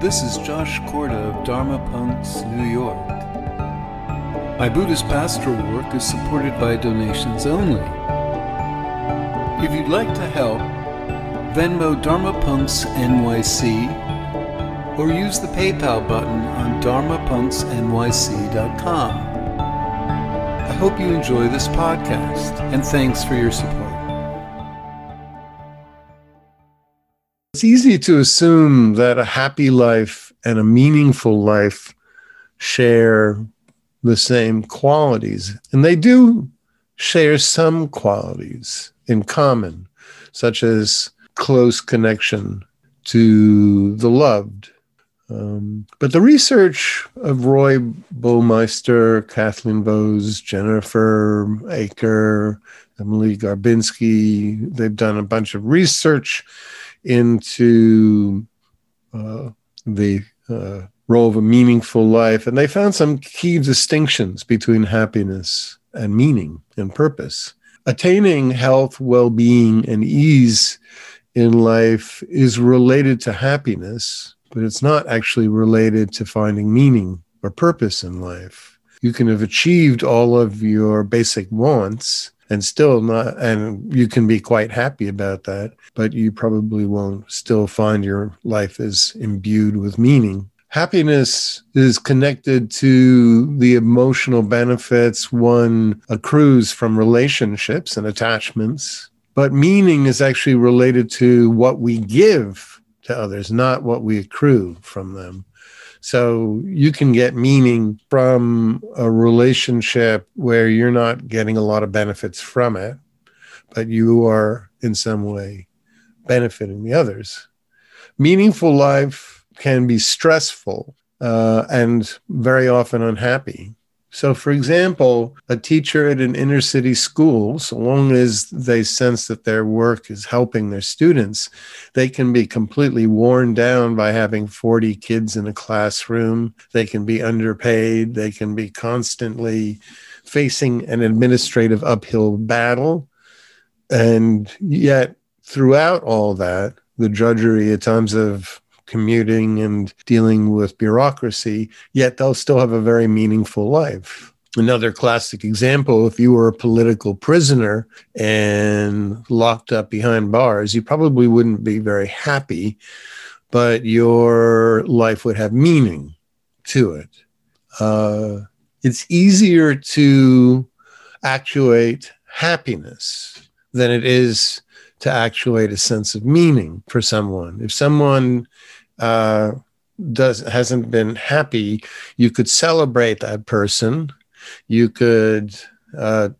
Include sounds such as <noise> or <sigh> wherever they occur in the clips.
This is Josh Korda of Dharma Punx, New York. My Buddhist pastoral work is supported by donations only. If you'd like to help, Venmo Dharma Punx NYC or use the PayPal button on dharmapunxnyc.com. I hope you enjoy this podcast and thanks for your support. It's easy to assume that a happy life and a meaningful life share the same qualities, and they do share some qualities in common, such as close connection to the loved. Um, but the research of Roy Baumeister, Kathleen Vohs, Jennifer Aaker, Emily Garbinsky, they've done a bunch of research into uh, the uh, role of a meaningful life. And they found some key distinctions between happiness and meaning and purpose. Attaining health, well being, and ease in life is related to happiness, but it's not actually related to finding meaning or purpose in life. You can have achieved all of your basic wants and still not and you can be quite happy about that but you probably won't still find your life is imbued with meaning. Happiness is connected to the emotional benefits one accrues from relationships and attachments but meaning is actually related to what we give to others not what we accrue from them so you can get meaning from a relationship where you're not getting a lot of benefits from it, but you are in some way benefiting the others. Meaningful life can be stressful uh, and very often unhappy. So, for example, a teacher at an inner city school, so long as they sense that their work is helping their students, they can be completely worn down by having 40 kids in a classroom. They can be underpaid. They can be constantly facing an administrative uphill battle. And yet, throughout all that, the drudgery at times of commuting and dealing with bureaucracy, yet they'll still have a very meaningful life. Another classic example if you were a political prisoner and locked up behind bars, you probably wouldn't be very happy, but your life would have meaning to it. Uh, it's easier to actuate happiness than it is to actuate a sense of meaning for someone. If someone uh, does hasn't been happy, you could celebrate that person. You could uh,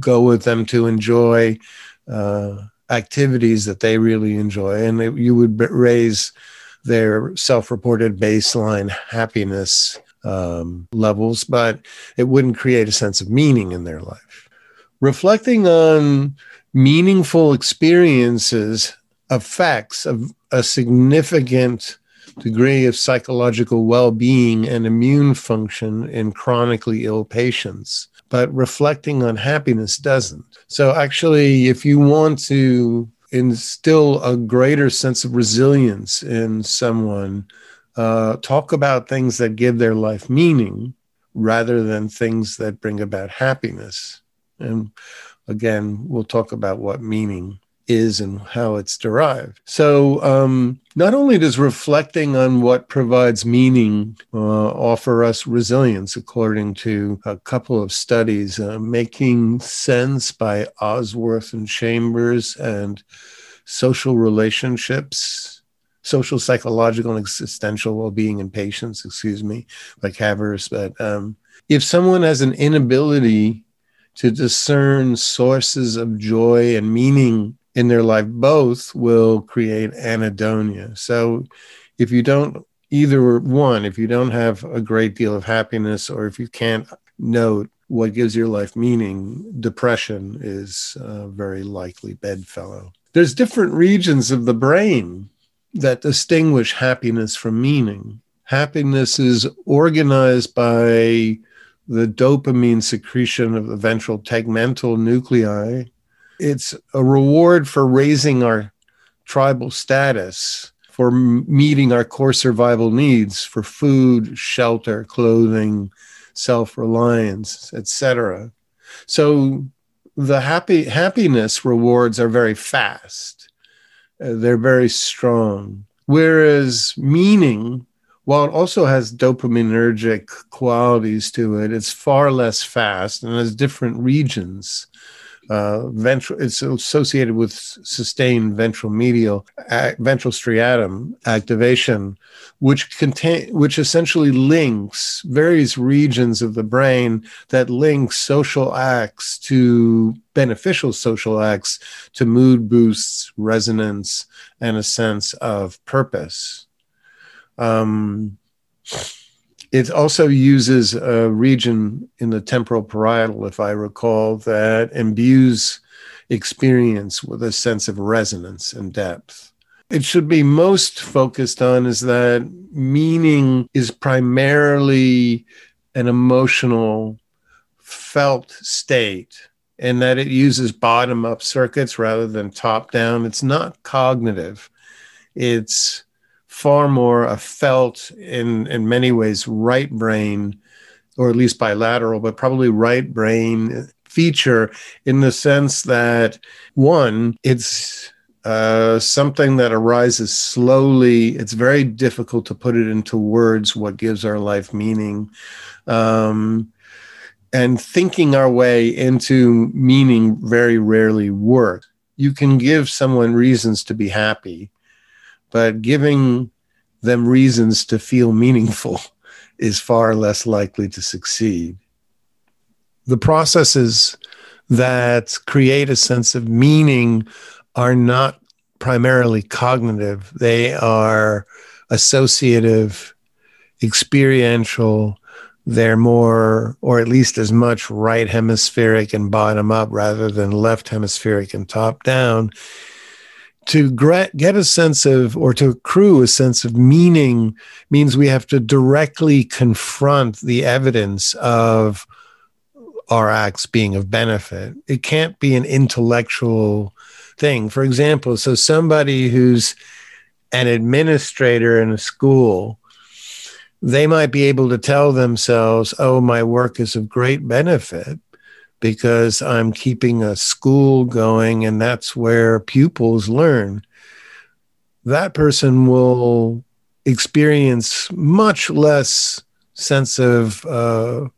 go with them to enjoy uh, activities that they really enjoy, and it, you would raise their self-reported baseline happiness um, levels, but it wouldn't create a sense of meaning in their life. Reflecting on meaningful experiences effects of a significant degree of psychological well being and immune function in chronically ill patients, but reflecting on happiness doesn't. So, actually, if you want to instill a greater sense of resilience in someone, uh, talk about things that give their life meaning rather than things that bring about happiness. And again, we'll talk about what meaning is and how it's derived. So, um, not only does reflecting on what provides meaning uh, offer us resilience, according to a couple of studies, uh, Making Sense by Osworth and Chambers and Social Relationships, Social, Psychological, and Existential Well-Being in Patients, excuse me, by Cavers. But um, if someone has an inability to discern sources of joy and meaning in their life, both will create anhedonia. So if you don't, either one, if you don't have a great deal of happiness or if you can't note what gives your life meaning, depression is a very likely bedfellow. There's different regions of the brain that distinguish happiness from meaning. Happiness is organized by the dopamine secretion of the ventral tegmental nuclei. It's a reward for raising our tribal status for meeting our core survival needs for food, shelter, clothing, self-reliance, etc. So the happy happiness rewards are very fast. Uh, they're very strong. Whereas meaning, while it also has dopaminergic qualities to it, it's far less fast and has different regions uh, ventral, it's associated with sustained ventral medial, ventral striatum activation, which contain, which essentially links various regions of the brain that link social acts to beneficial social acts to mood boosts, resonance, and a sense of purpose. Um, it also uses a region in the temporal parietal, if I recall, that imbues experience with a sense of resonance and depth. It should be most focused on is that meaning is primarily an emotional, felt state, and that it uses bottom up circuits rather than top down. It's not cognitive, it's far more a felt in in many ways right brain or at least bilateral but probably right brain feature in the sense that one it's uh, something that arises slowly. It's very difficult to put it into words what gives our life meaning. Um, and thinking our way into meaning very rarely works. You can give someone reasons to be happy but giving them reasons to feel meaningful <laughs> is far less likely to succeed. The processes that create a sense of meaning are not primarily cognitive, they are associative, experiential. They're more, or at least as much, right hemispheric and bottom up rather than left hemispheric and top down to get a sense of or to accrue a sense of meaning means we have to directly confront the evidence of our acts being of benefit. It can't be an intellectual thing. For example so somebody who's an administrator in a school they might be able to tell themselves oh my work is of great benefit because I'm keeping a school going and that's where pupils learn. That person will experience much less sense of, uh,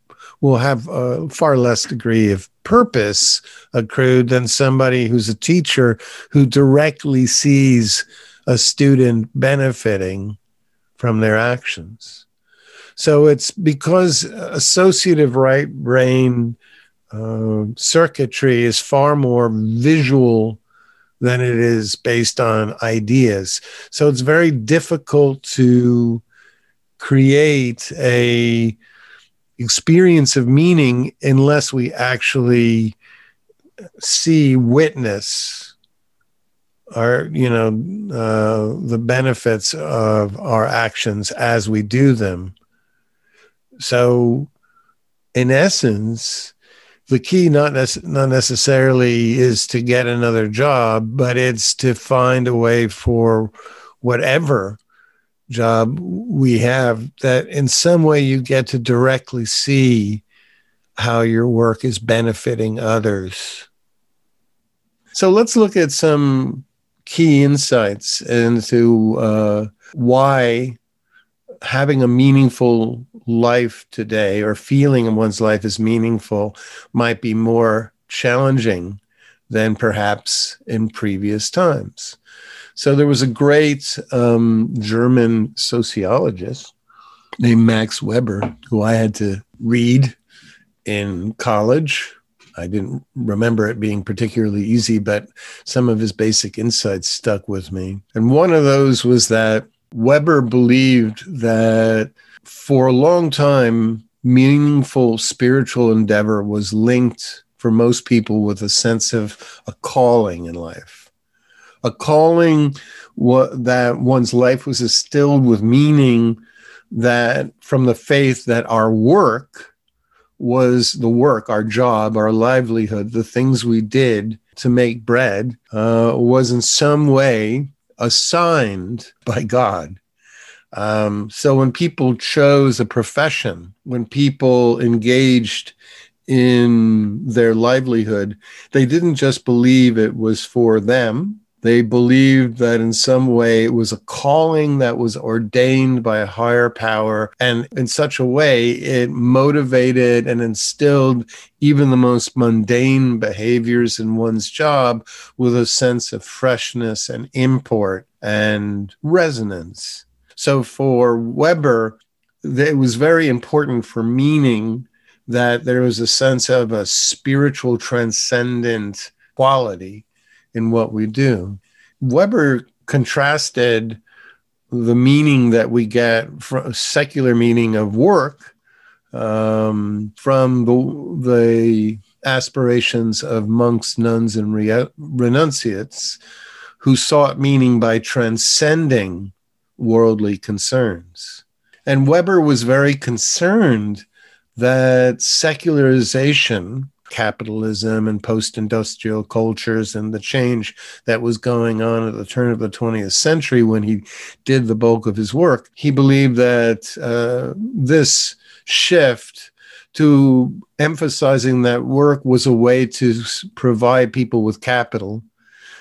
will have a far less degree of purpose accrued than somebody who's a teacher who directly sees a student benefiting from their actions. So it's because associative right brain uh, circuitry is far more visual than it is based on ideas. So it's very difficult to create a experience of meaning unless we actually see witness our you know uh, the benefits of our actions as we do them so in essence the key not, nec- not necessarily is to get another job, but it's to find a way for whatever job we have that in some way you get to directly see how your work is benefiting others. So let's look at some key insights into uh, why having a meaningful life today or feeling one's life is meaningful might be more challenging than perhaps in previous times. So there was a great um, German sociologist named Max Weber who I had to read in college. I didn't remember it being particularly easy, but some of his basic insights stuck with me. And one of those was that Weber believed that for a long time, meaningful spiritual endeavor was linked for most people with a sense of a calling in life. A calling that one's life was instilled with meaning that from the faith that our work was the work, our job, our livelihood, the things we did to make bread uh, was in some way assigned by God. Um, so when people chose a profession, when people engaged in their livelihood, they didn't just believe it was for them. They believed that in some way it was a calling that was ordained by a higher power. And in such a way, it motivated and instilled even the most mundane behaviors in one's job with a sense of freshness and import and resonance. So for Weber, it was very important for meaning that there was a sense of a spiritual transcendent quality in what we do. Weber contrasted the meaning that we get from secular meaning of work um, from the, the, aspirations of monks, nuns, and re- renunciates who sought meaning by transcending worldly concerns. And Weber was very concerned that secularization, capitalism, and post industrial cultures, and the change that was going on at the turn of the 20th century when he did the bulk of his work, he believed that uh, this shift to emphasizing that work was a way to provide people with capital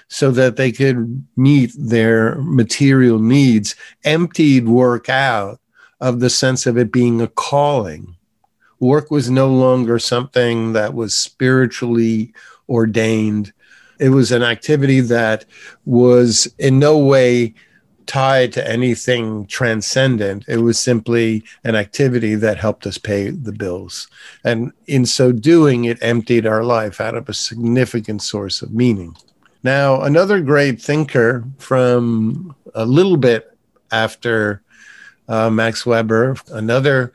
so that they could meet their material needs, emptied work out of the sense of it being a calling. Work was no longer something that was spiritually ordained. It was an activity that was in no way tied to anything transcendent. It was simply an activity that helped us pay the bills. And in so doing, it emptied our life out of a significant source of meaning. Now, another great thinker from a little bit after uh, Max Weber, another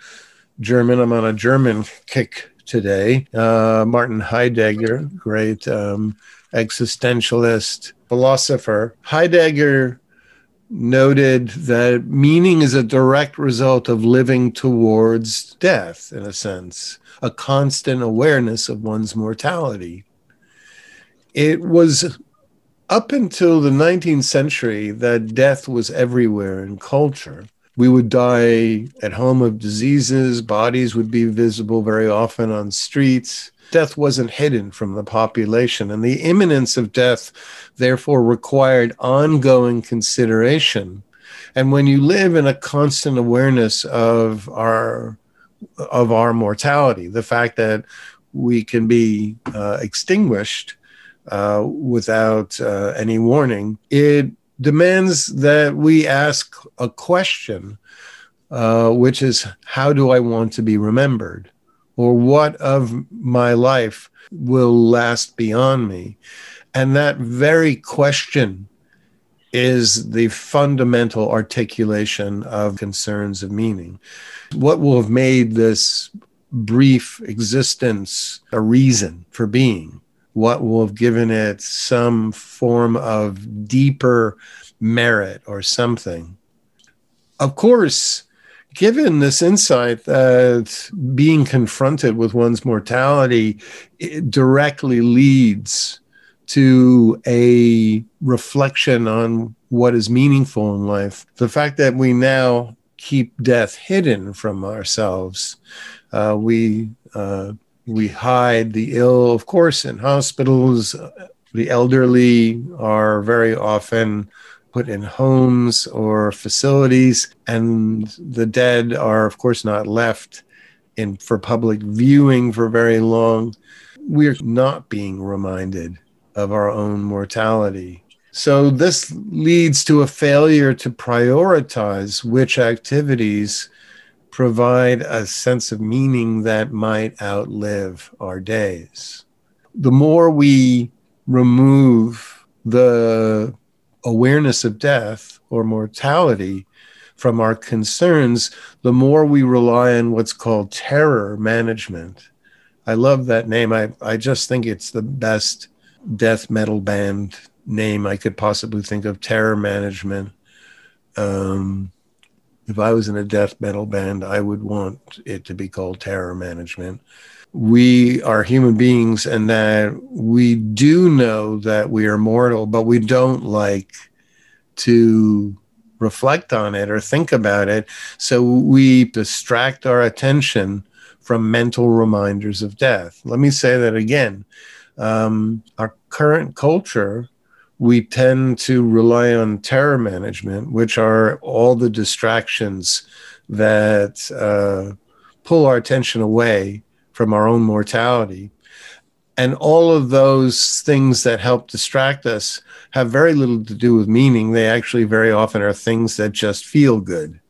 German, I'm on a German kick today, uh, Martin Heidegger, great um, existentialist philosopher. Heidegger noted that meaning is a direct result of living towards death, in a sense, a constant awareness of one's mortality. It was up until the 19th century that death was everywhere in culture. We would die at home of diseases, bodies would be visible very often on streets. Death wasn't hidden from the population, and the imminence of death therefore required ongoing consideration. And when you live in a constant awareness of our of our mortality, the fact that we can be uh, extinguished uh, without uh, any warning, it demands that we ask a question, uh, which is how do I want to be remembered? Or what of my life will last beyond me? And that very question is the fundamental articulation of concerns of meaning. What will have made this brief existence a reason for being? What will have given it some form of deeper merit or something. Of course, given this insight that being confronted with one's mortality directly leads to a reflection on what is meaningful in life, the fact that we now keep death hidden from ourselves, uh, we uh, we hide the ill, of course, in hospitals. The elderly are very often put in homes or facilities, and the dead are, of course, not left in for public viewing for very long. We're not being reminded of our own mortality. So, this leads to a failure to prioritize which activities provide a sense of meaning that might outlive our days. The more we remove the awareness of death or mortality from our concerns, the more we rely on what's called terror management. I love that name. I, I just think it's the best death metal band name I could possibly think of terror management. Um, if I was in a death metal band, I would want it to be called terror management. We are human beings and that we do know that we are mortal, but we don't like to reflect on it or think about it. So we distract our attention from mental reminders of death. Let me say that again. Um, our current culture, we tend to rely on terror management, which are all the distractions that uh, pull our attention away from our own mortality. And all of those things that help distract us have very little to do with meaning. They actually very often are things that just feel good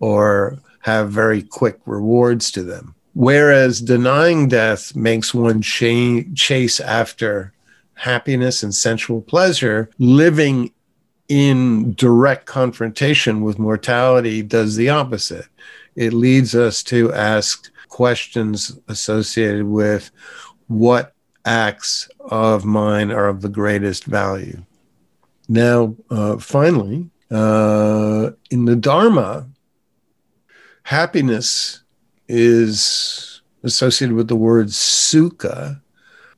or have very quick rewards to them. Whereas denying death makes one ch- chase after happiness and sensual pleasure, living in direct confrontation with mortality does the opposite. It leads us to ask questions associated with what acts of mine are of the greatest value. Now, uh, finally, uh, in the Dharma, happiness is associated with the word sukha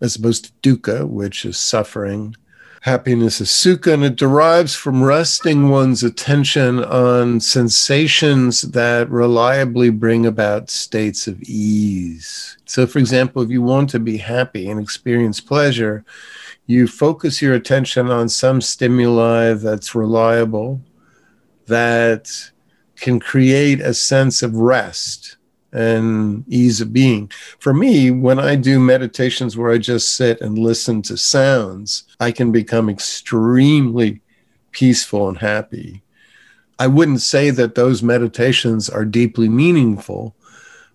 as opposed to dukkha, which is suffering. Happiness is sukha, and it derives from resting one's attention on sensations that reliably bring about states of ease. So, for example, if you want to be happy and experience pleasure, you focus your attention on some stimuli that's reliable, that can create a sense of rest and ease of being. For me, when I do meditations where I just sit and listen to sounds, I can become extremely peaceful and happy. I wouldn't say that those meditations are deeply meaningful,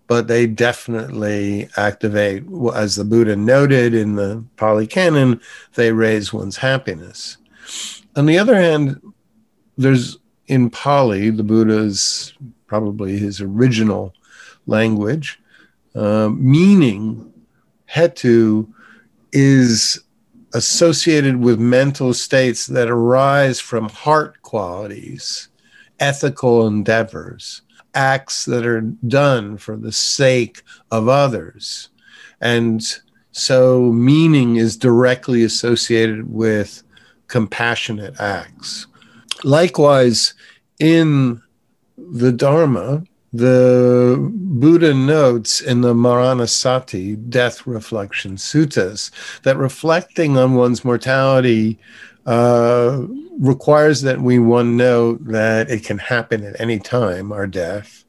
but they definitely activate, as the Buddha noted in the Pali Canon, they raise one's happiness. On the other hand, there's in Pali, the Buddha's probably his original language, uh, meaning hetu is associated with mental states that arise from heart qualities, ethical endeavors acts that are done for the sake of others. And so meaning is directly associated with compassionate acts. Likewise, in the Dharma, the Buddha notes in the Maranasati death reflection suttas that reflecting on one's mortality uh, requires that we one know that it can happen at any time, our death,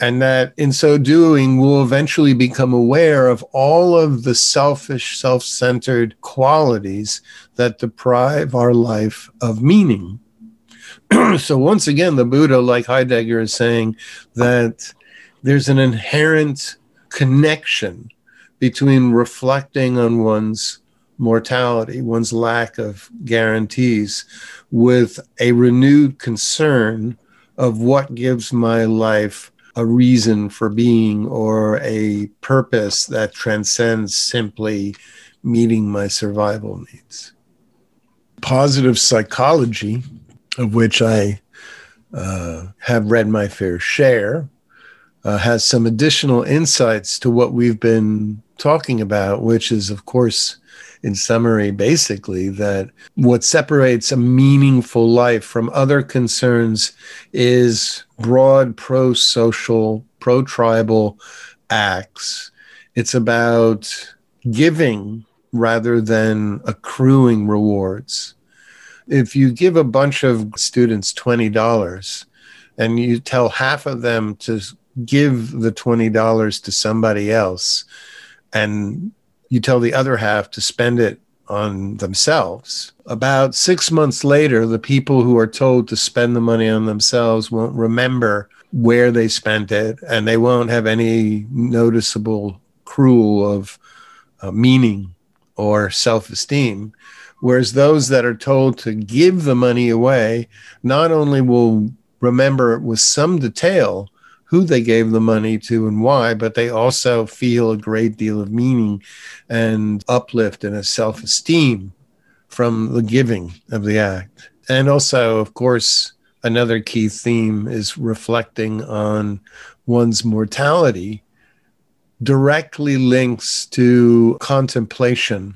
and that in so doing, we'll eventually become aware of all of the selfish, self centered qualities that deprive our life of meaning. <clears throat> so, once again, the Buddha, like Heidegger, is saying that there's an inherent connection between reflecting on one's mortality, one's lack of guarantees, with a renewed concern of what gives my life a reason for being or a purpose that transcends simply meeting my survival needs. Positive psychology, of which I uh, have read my fair share, uh, has some additional insights to what we've been talking about, which is, of course, in summary, basically, that what separates a meaningful life from other concerns is broad pro social, pro tribal acts. It's about giving rather than accruing rewards. If you give a bunch of students $20 and you tell half of them to give the $20 to somebody else and you tell the other half to spend it on themselves. About six months later, the people who are told to spend the money on themselves won't remember where they spent it and they won't have any noticeable cruel of uh, meaning or self esteem. Whereas those that are told to give the money away not only will remember with some detail, who they gave the money to and why, but they also feel a great deal of meaning and uplift and a self esteem from the giving of the act. And also, of course, another key theme is reflecting on one's mortality directly links to contemplation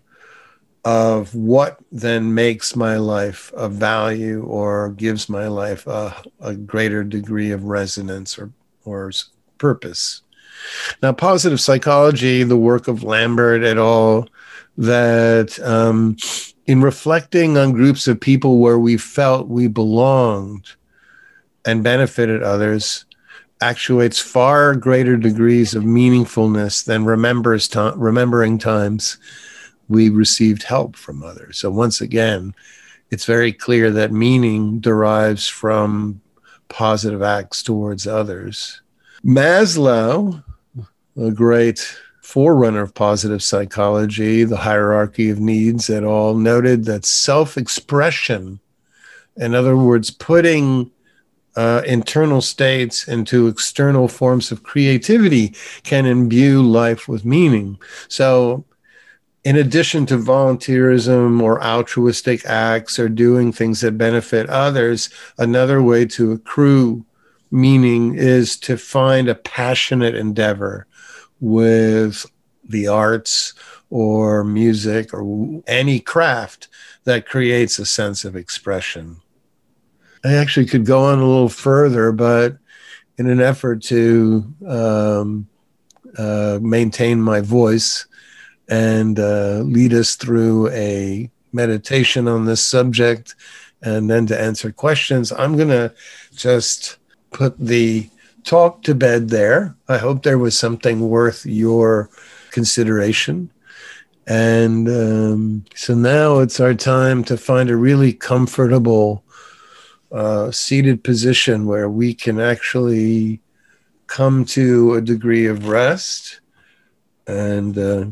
of what then makes my life of value or gives my life a, a greater degree of resonance or, or purpose. Now, positive psychology, the work of Lambert et al., that um, in reflecting on groups of people where we felt we belonged and benefited others, actuates far greater degrees of meaningfulness than remembers remembering times we received help from others. So once again, it's very clear that meaning derives from positive acts towards others. Maslow, a great forerunner of positive psychology, the hierarchy of needs et al., noted that self expression, in other words, putting uh, internal states into external forms of creativity, can imbue life with meaning. So, in addition to volunteerism or altruistic acts or doing things that benefit others, another way to accrue meaning is to find a passionate endeavor with the arts or music or any craft that creates a sense of expression. I actually could go on a little further, but in an effort to um, uh, maintain my voice, and uh, lead us through a meditation on this subject and then to answer questions. I'm going to just put the talk to bed there. I hope there was something worth your consideration. And um, so now it's our time to find a really comfortable uh, seated position where we can actually come to a degree of rest and uh,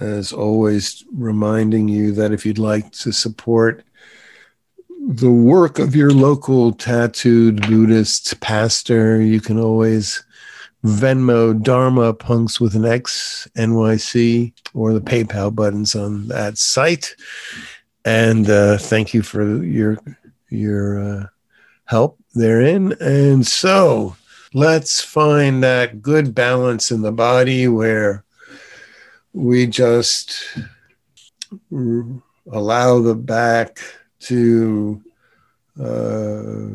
as always, reminding you that if you'd like to support the work of your local tattooed Buddhist pastor, you can always Venmo Dharma Punx with an X NYC or the PayPal buttons on that site. And uh, thank you for your your uh, help therein. And so let's find that good balance in the body where we just allow the back to uh,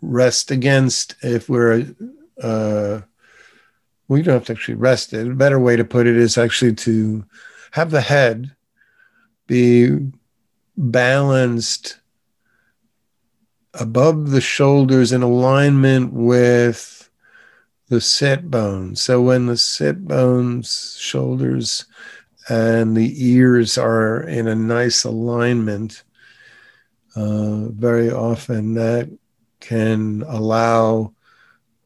rest against if we're uh, we don't have to actually rest it. A better way to put it is actually to have the head be balanced above the shoulders in alignment with the sit bones. So when the sit bones, shoulders, and the ears are in a nice alignment, uh, very often that can allow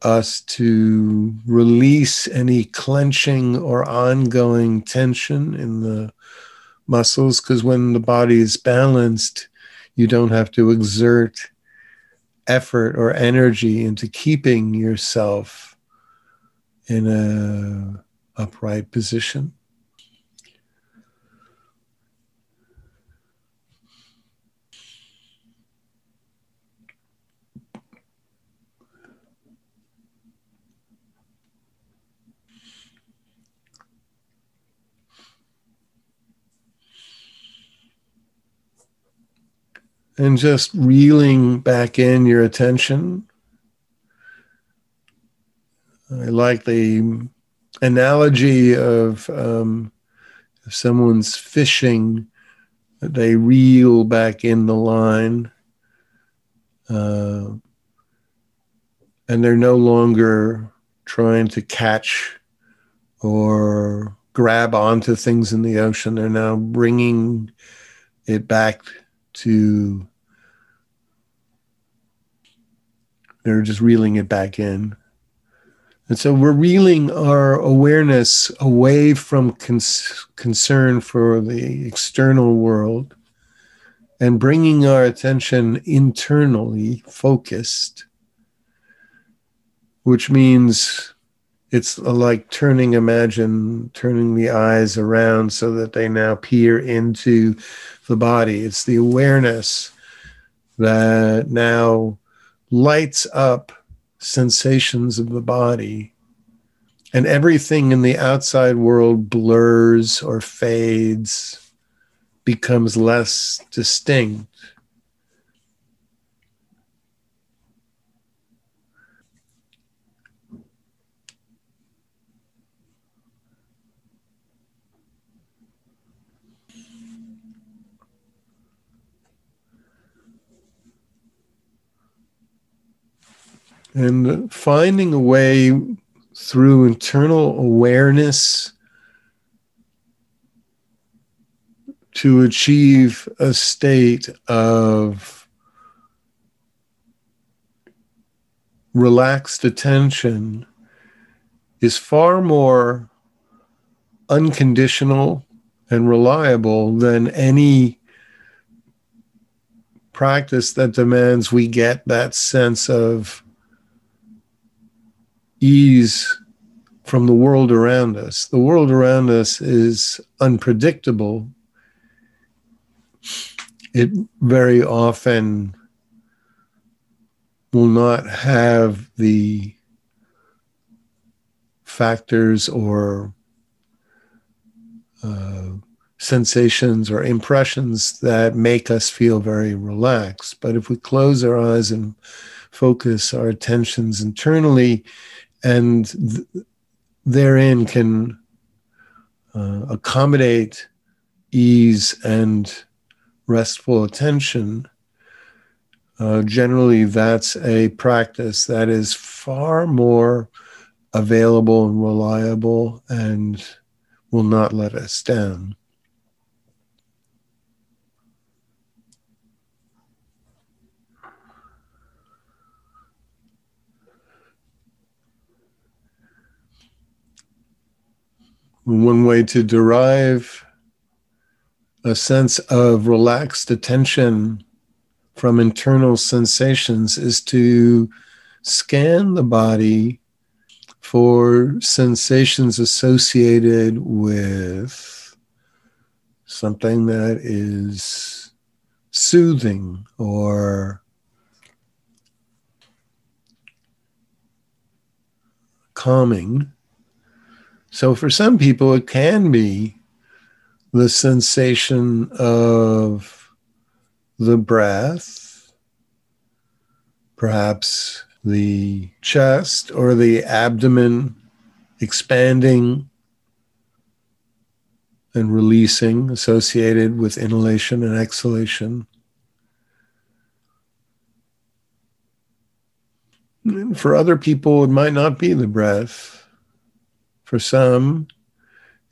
us to release any clenching or ongoing tension in the muscles because when the body is balanced, you don't have to exert effort or energy into keeping yourself in a upright position. and just reeling back in your attention I like the analogy of um, if someone's fishing, they reel back in the line. Uh, and they're no longer trying to catch or grab onto things in the ocean. They're now bringing it back to, they're just reeling it back in. And so we're reeling our awareness away from cons- concern for the external world and bringing our attention internally focused, which means it's like turning, imagine turning the eyes around so that they now peer into the body. It's the awareness that now lights up sensations of the body. And everything in the outside world blurs or fades becomes less distinct. And finding a way through internal awareness to achieve a state of relaxed attention is far more unconditional and reliable than any practice that demands we get that sense of ease from the world around us. The world around us is unpredictable. It very often will not have the factors or uh, sensations or impressions that make us feel very relaxed. But if we close our eyes and focus our attentions internally, and th- therein can uh, accommodate ease and restful attention. Uh, generally, that's a practice that is far more available and reliable and will not let us down. One way to derive a sense of relaxed attention from internal sensations is to scan the body for sensations associated with something that is soothing or calming so for some people, it can be the sensation of the breath, perhaps the chest or the abdomen expanding and releasing associated with inhalation and exhalation. And for other people, it might not be the breath. For some,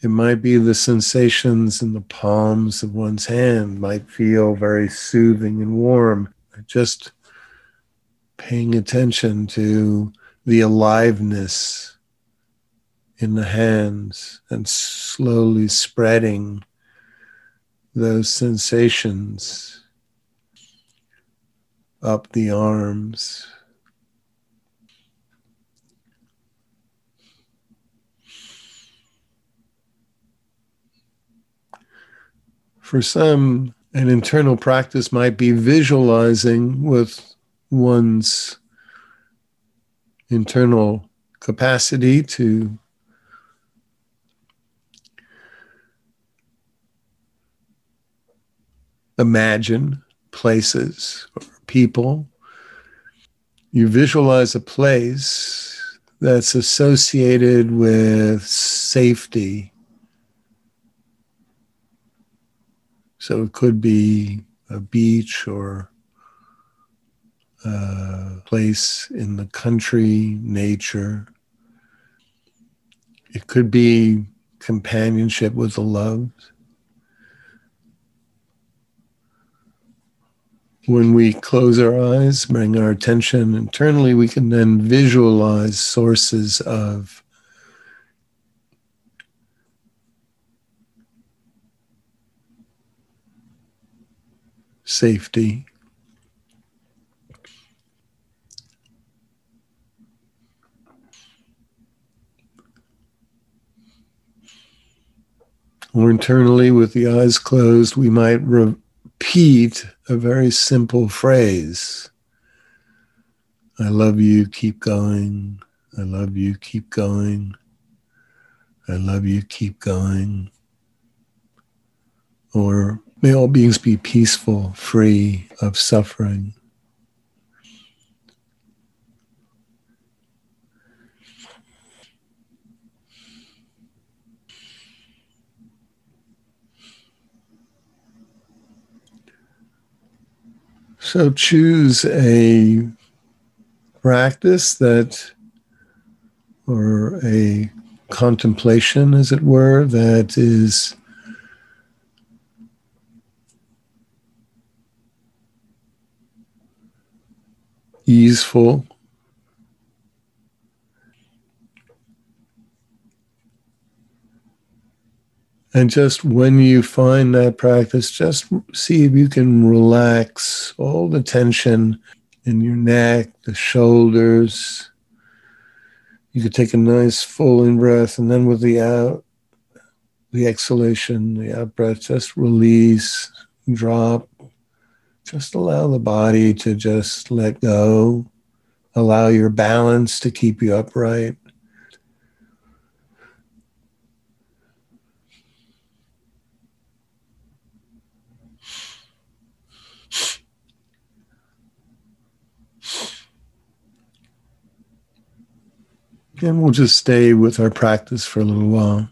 it might be the sensations in the palms of one's hand might feel very soothing and warm. Just paying attention to the aliveness in the hands and slowly spreading those sensations up the arms For some, an internal practice might be visualizing with one's internal capacity to imagine places or people. You visualize a place that's associated with safety So it could be a beach or a place in the country, nature. It could be companionship with the loved. When we close our eyes, bring our attention internally, we can then visualize sources of safety. Or internally, with the eyes closed, we might repeat a very simple phrase I love you, keep going. I love you, keep going. I love you, keep going. Or May all beings be peaceful, free of suffering. So choose a practice that, or a contemplation, as it were, that is easeful. And just when you find that practice, just see if you can relax all the tension in your neck, the shoulders. You could take a nice full in breath, and then with the out, the exhalation, the out breath, just release, drop. Just allow the body to just let go. Allow your balance to keep you upright. And we'll just stay with our practice for a little while.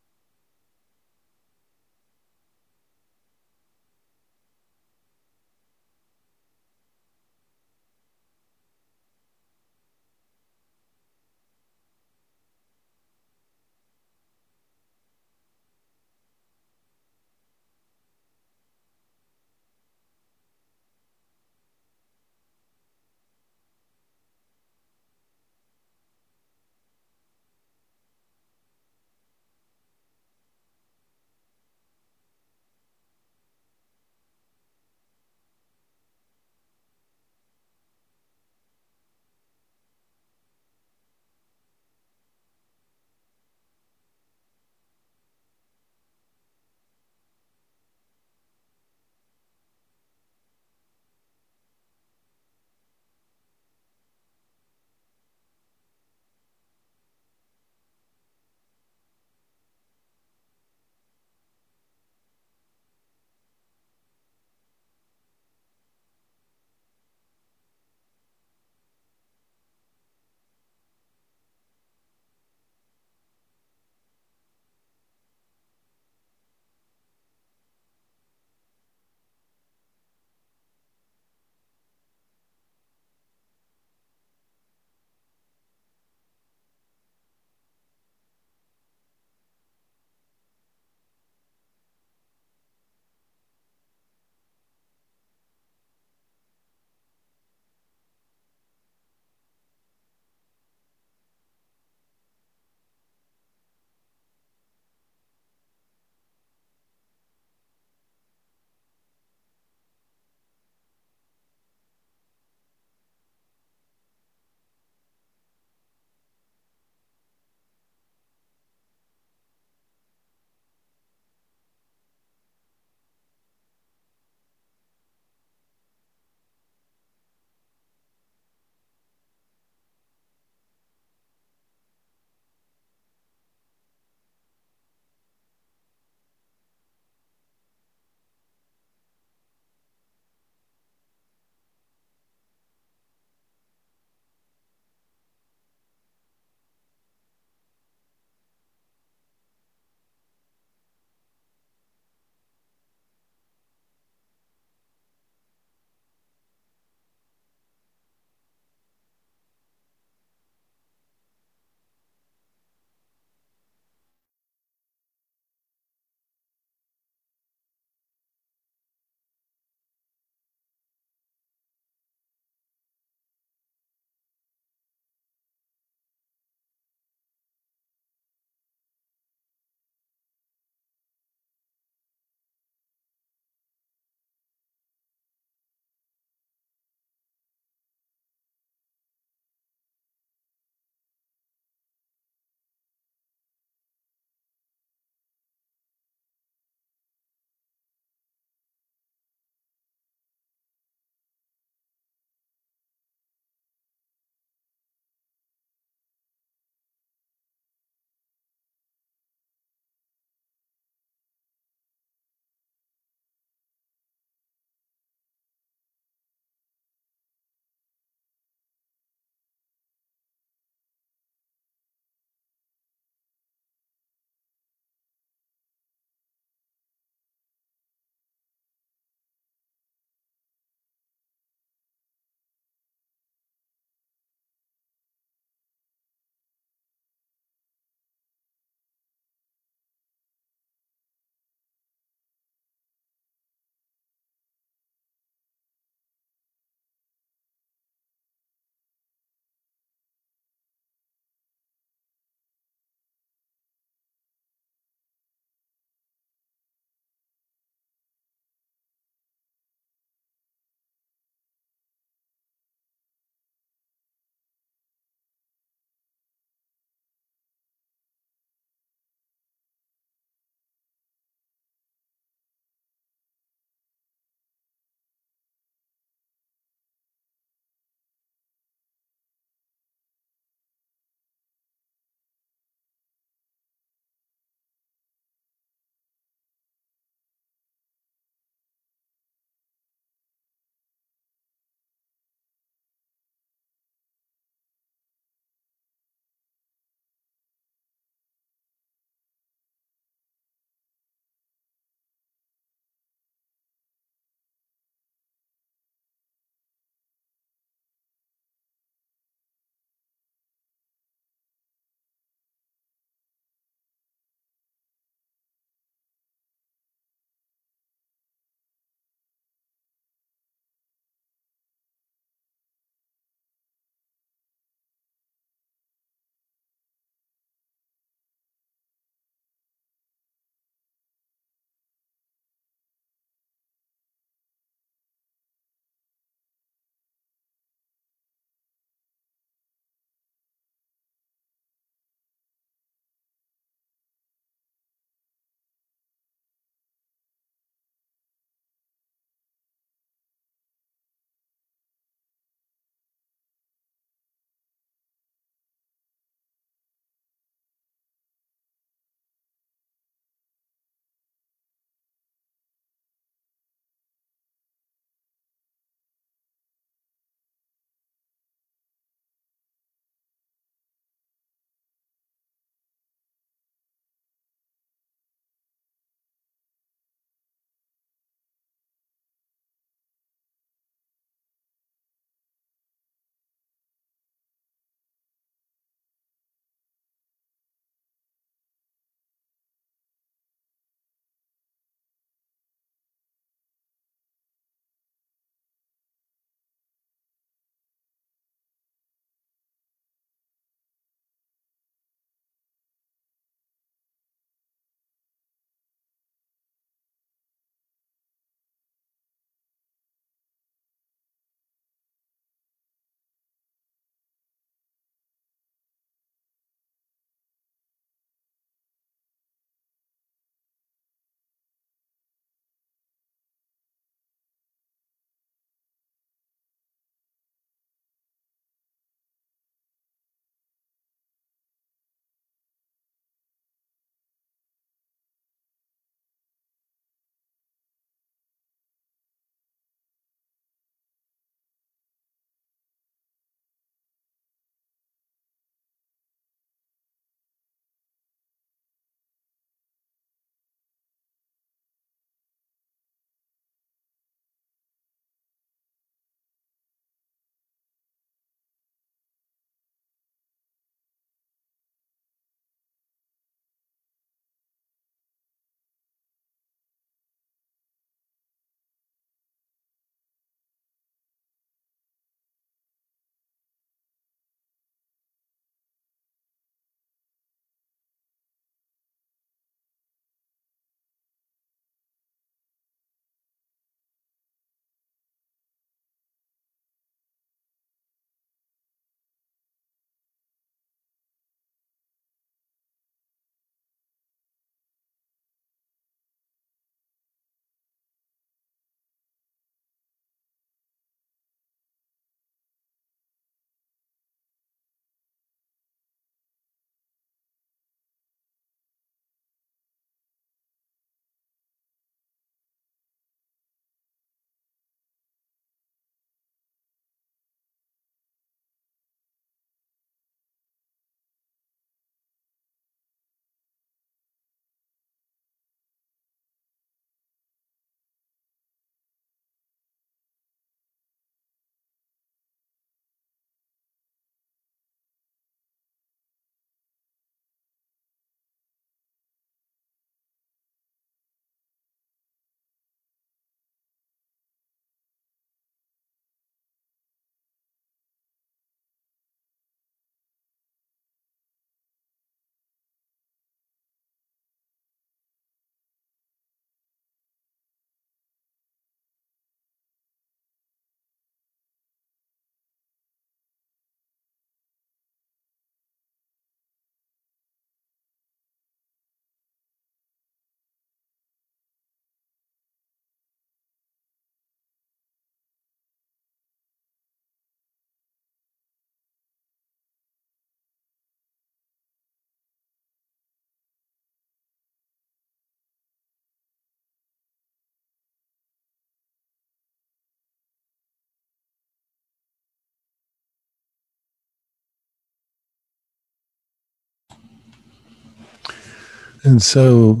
And so,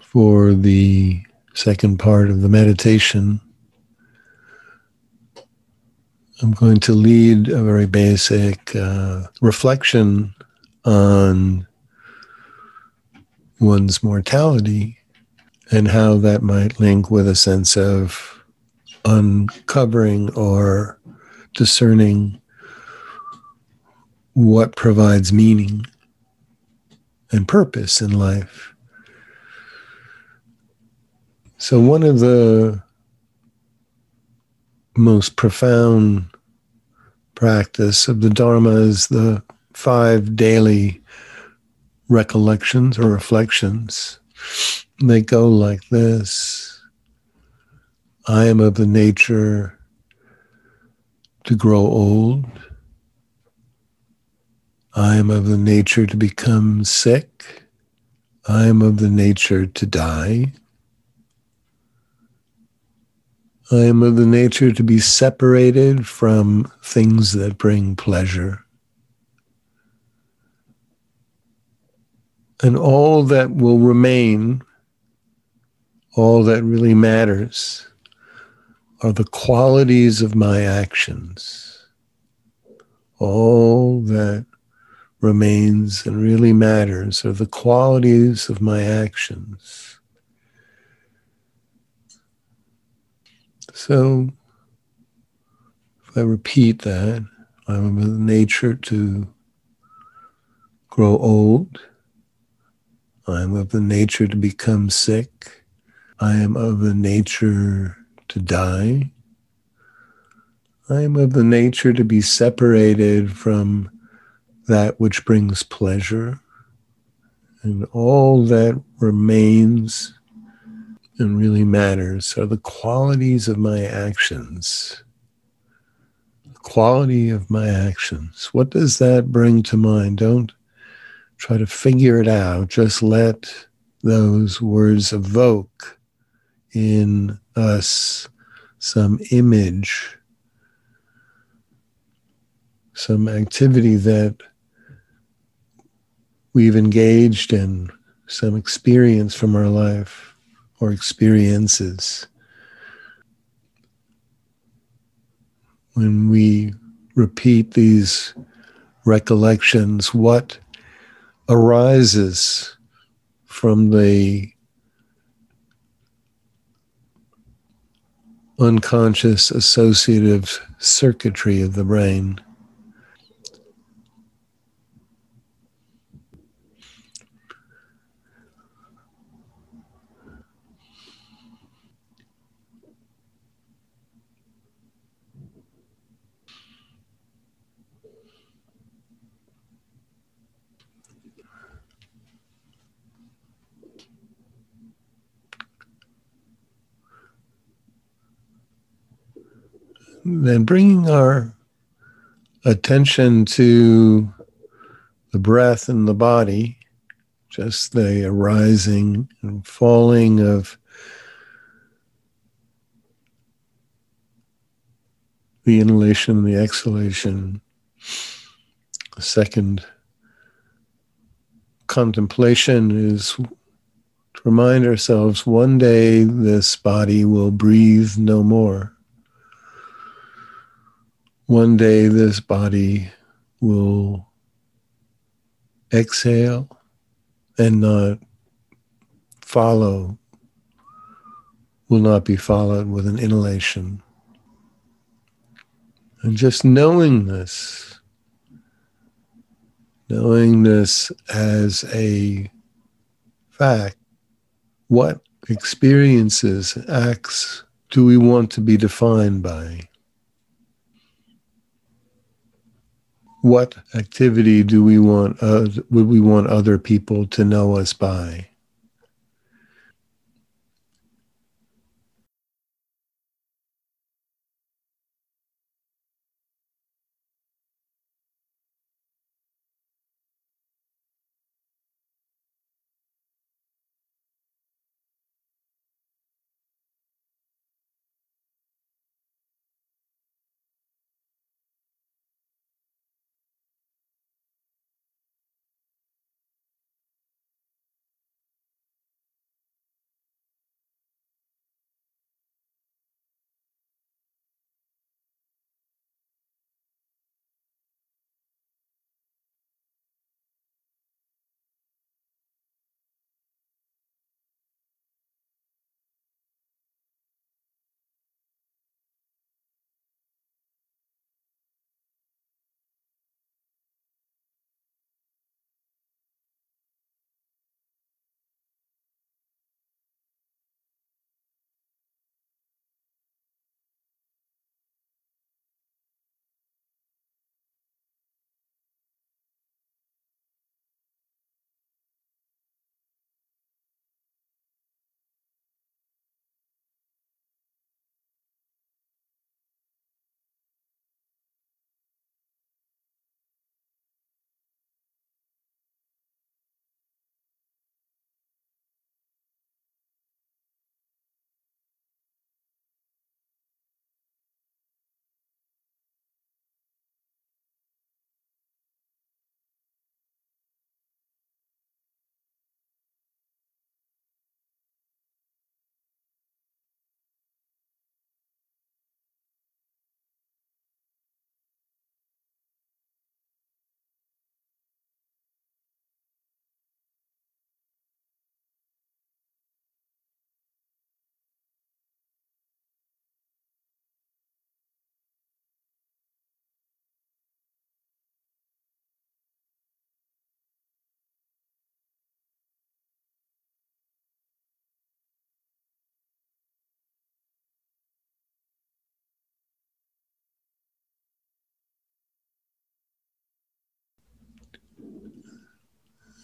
for the second part of the meditation, I'm going to lead a very basic uh, reflection on one's mortality and how that might link with a sense of uncovering or discerning what provides meaning and purpose in life. So, one of the most profound practice of the Dharma is the five daily recollections or reflections. They go like this I am of the nature to grow old. I am of the nature to become sick. I am of the nature to die. I am of the nature to be separated from things that bring pleasure. And all that will remain, all that really matters, are the qualities of my actions. All that remains and really matters are the qualities of my actions. So, if I repeat that, I'm of the nature to grow old. I am of the nature to become sick. I am of the nature to die. I am of the nature to be separated from that which brings pleasure, and all that remains and really matters are the qualities of my actions. The quality of my actions. What does that bring to mind? Don't try to figure it out. Just let those words evoke in us some image, some activity that we've engaged in some experience from our life or experiences. When we repeat these recollections, what arises from the unconscious associative circuitry of the brain? Then bringing our attention to the breath and the body, just the arising and falling of the inhalation and the exhalation. The second contemplation is to remind ourselves one day this body will breathe no more. One day, this body will exhale and not follow, will not be followed with an inhalation. And just knowing this, knowing this as a fact, what experiences, acts do we want to be defined by? What activity do we want uh, would we want other people to know us by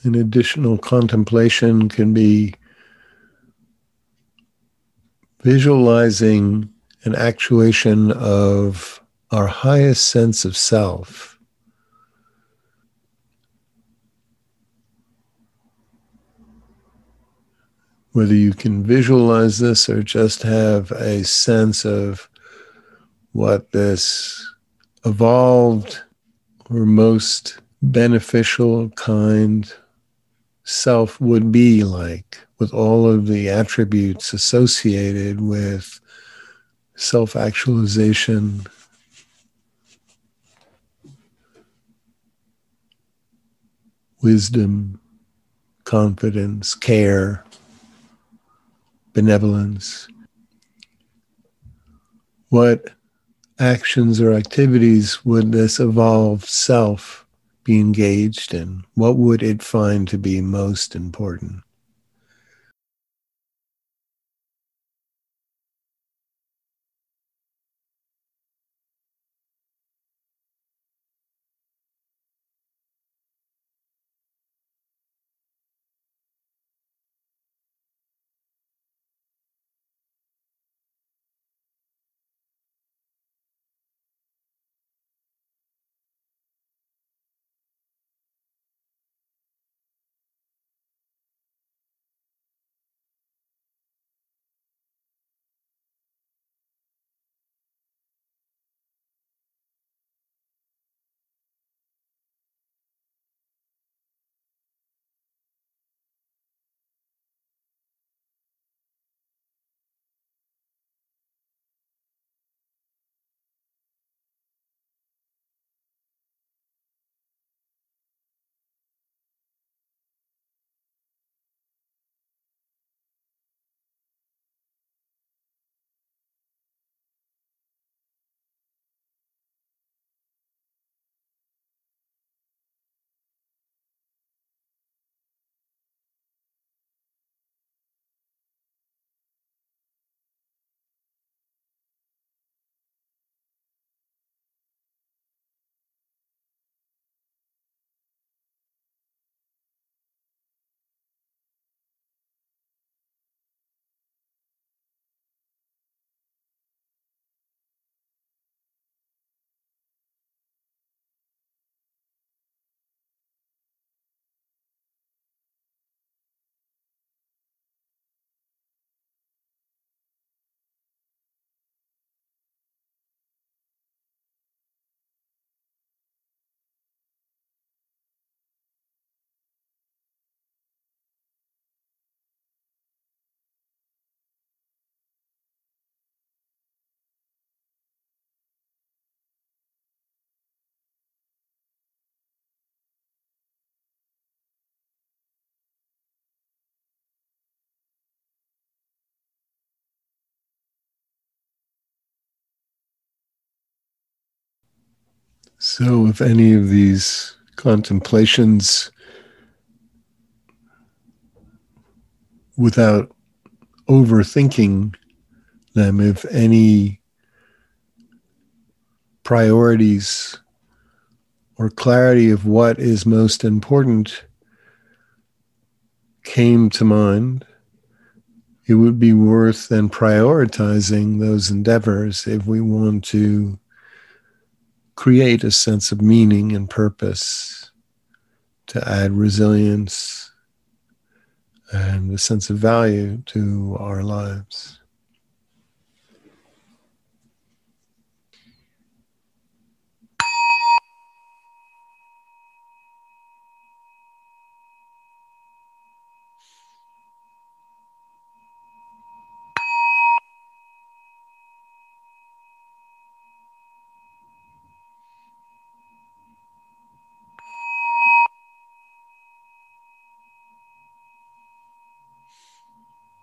An additional contemplation can be visualizing an actuation of our highest sense of self. Whether you can visualize this or just have a sense of what this evolved or most beneficial, kind self would be like, with all of the attributes associated with self actualization. Wisdom, confidence, care, benevolence. What actions or activities would this evolved self be engaged in? What would it find to be most important? So, if any of these contemplations, without overthinking them, if any priorities or clarity of what is most important came to mind, it would be worth then prioritizing those endeavors if we want to create a sense of meaning and purpose, to add resilience and a sense of value to our lives.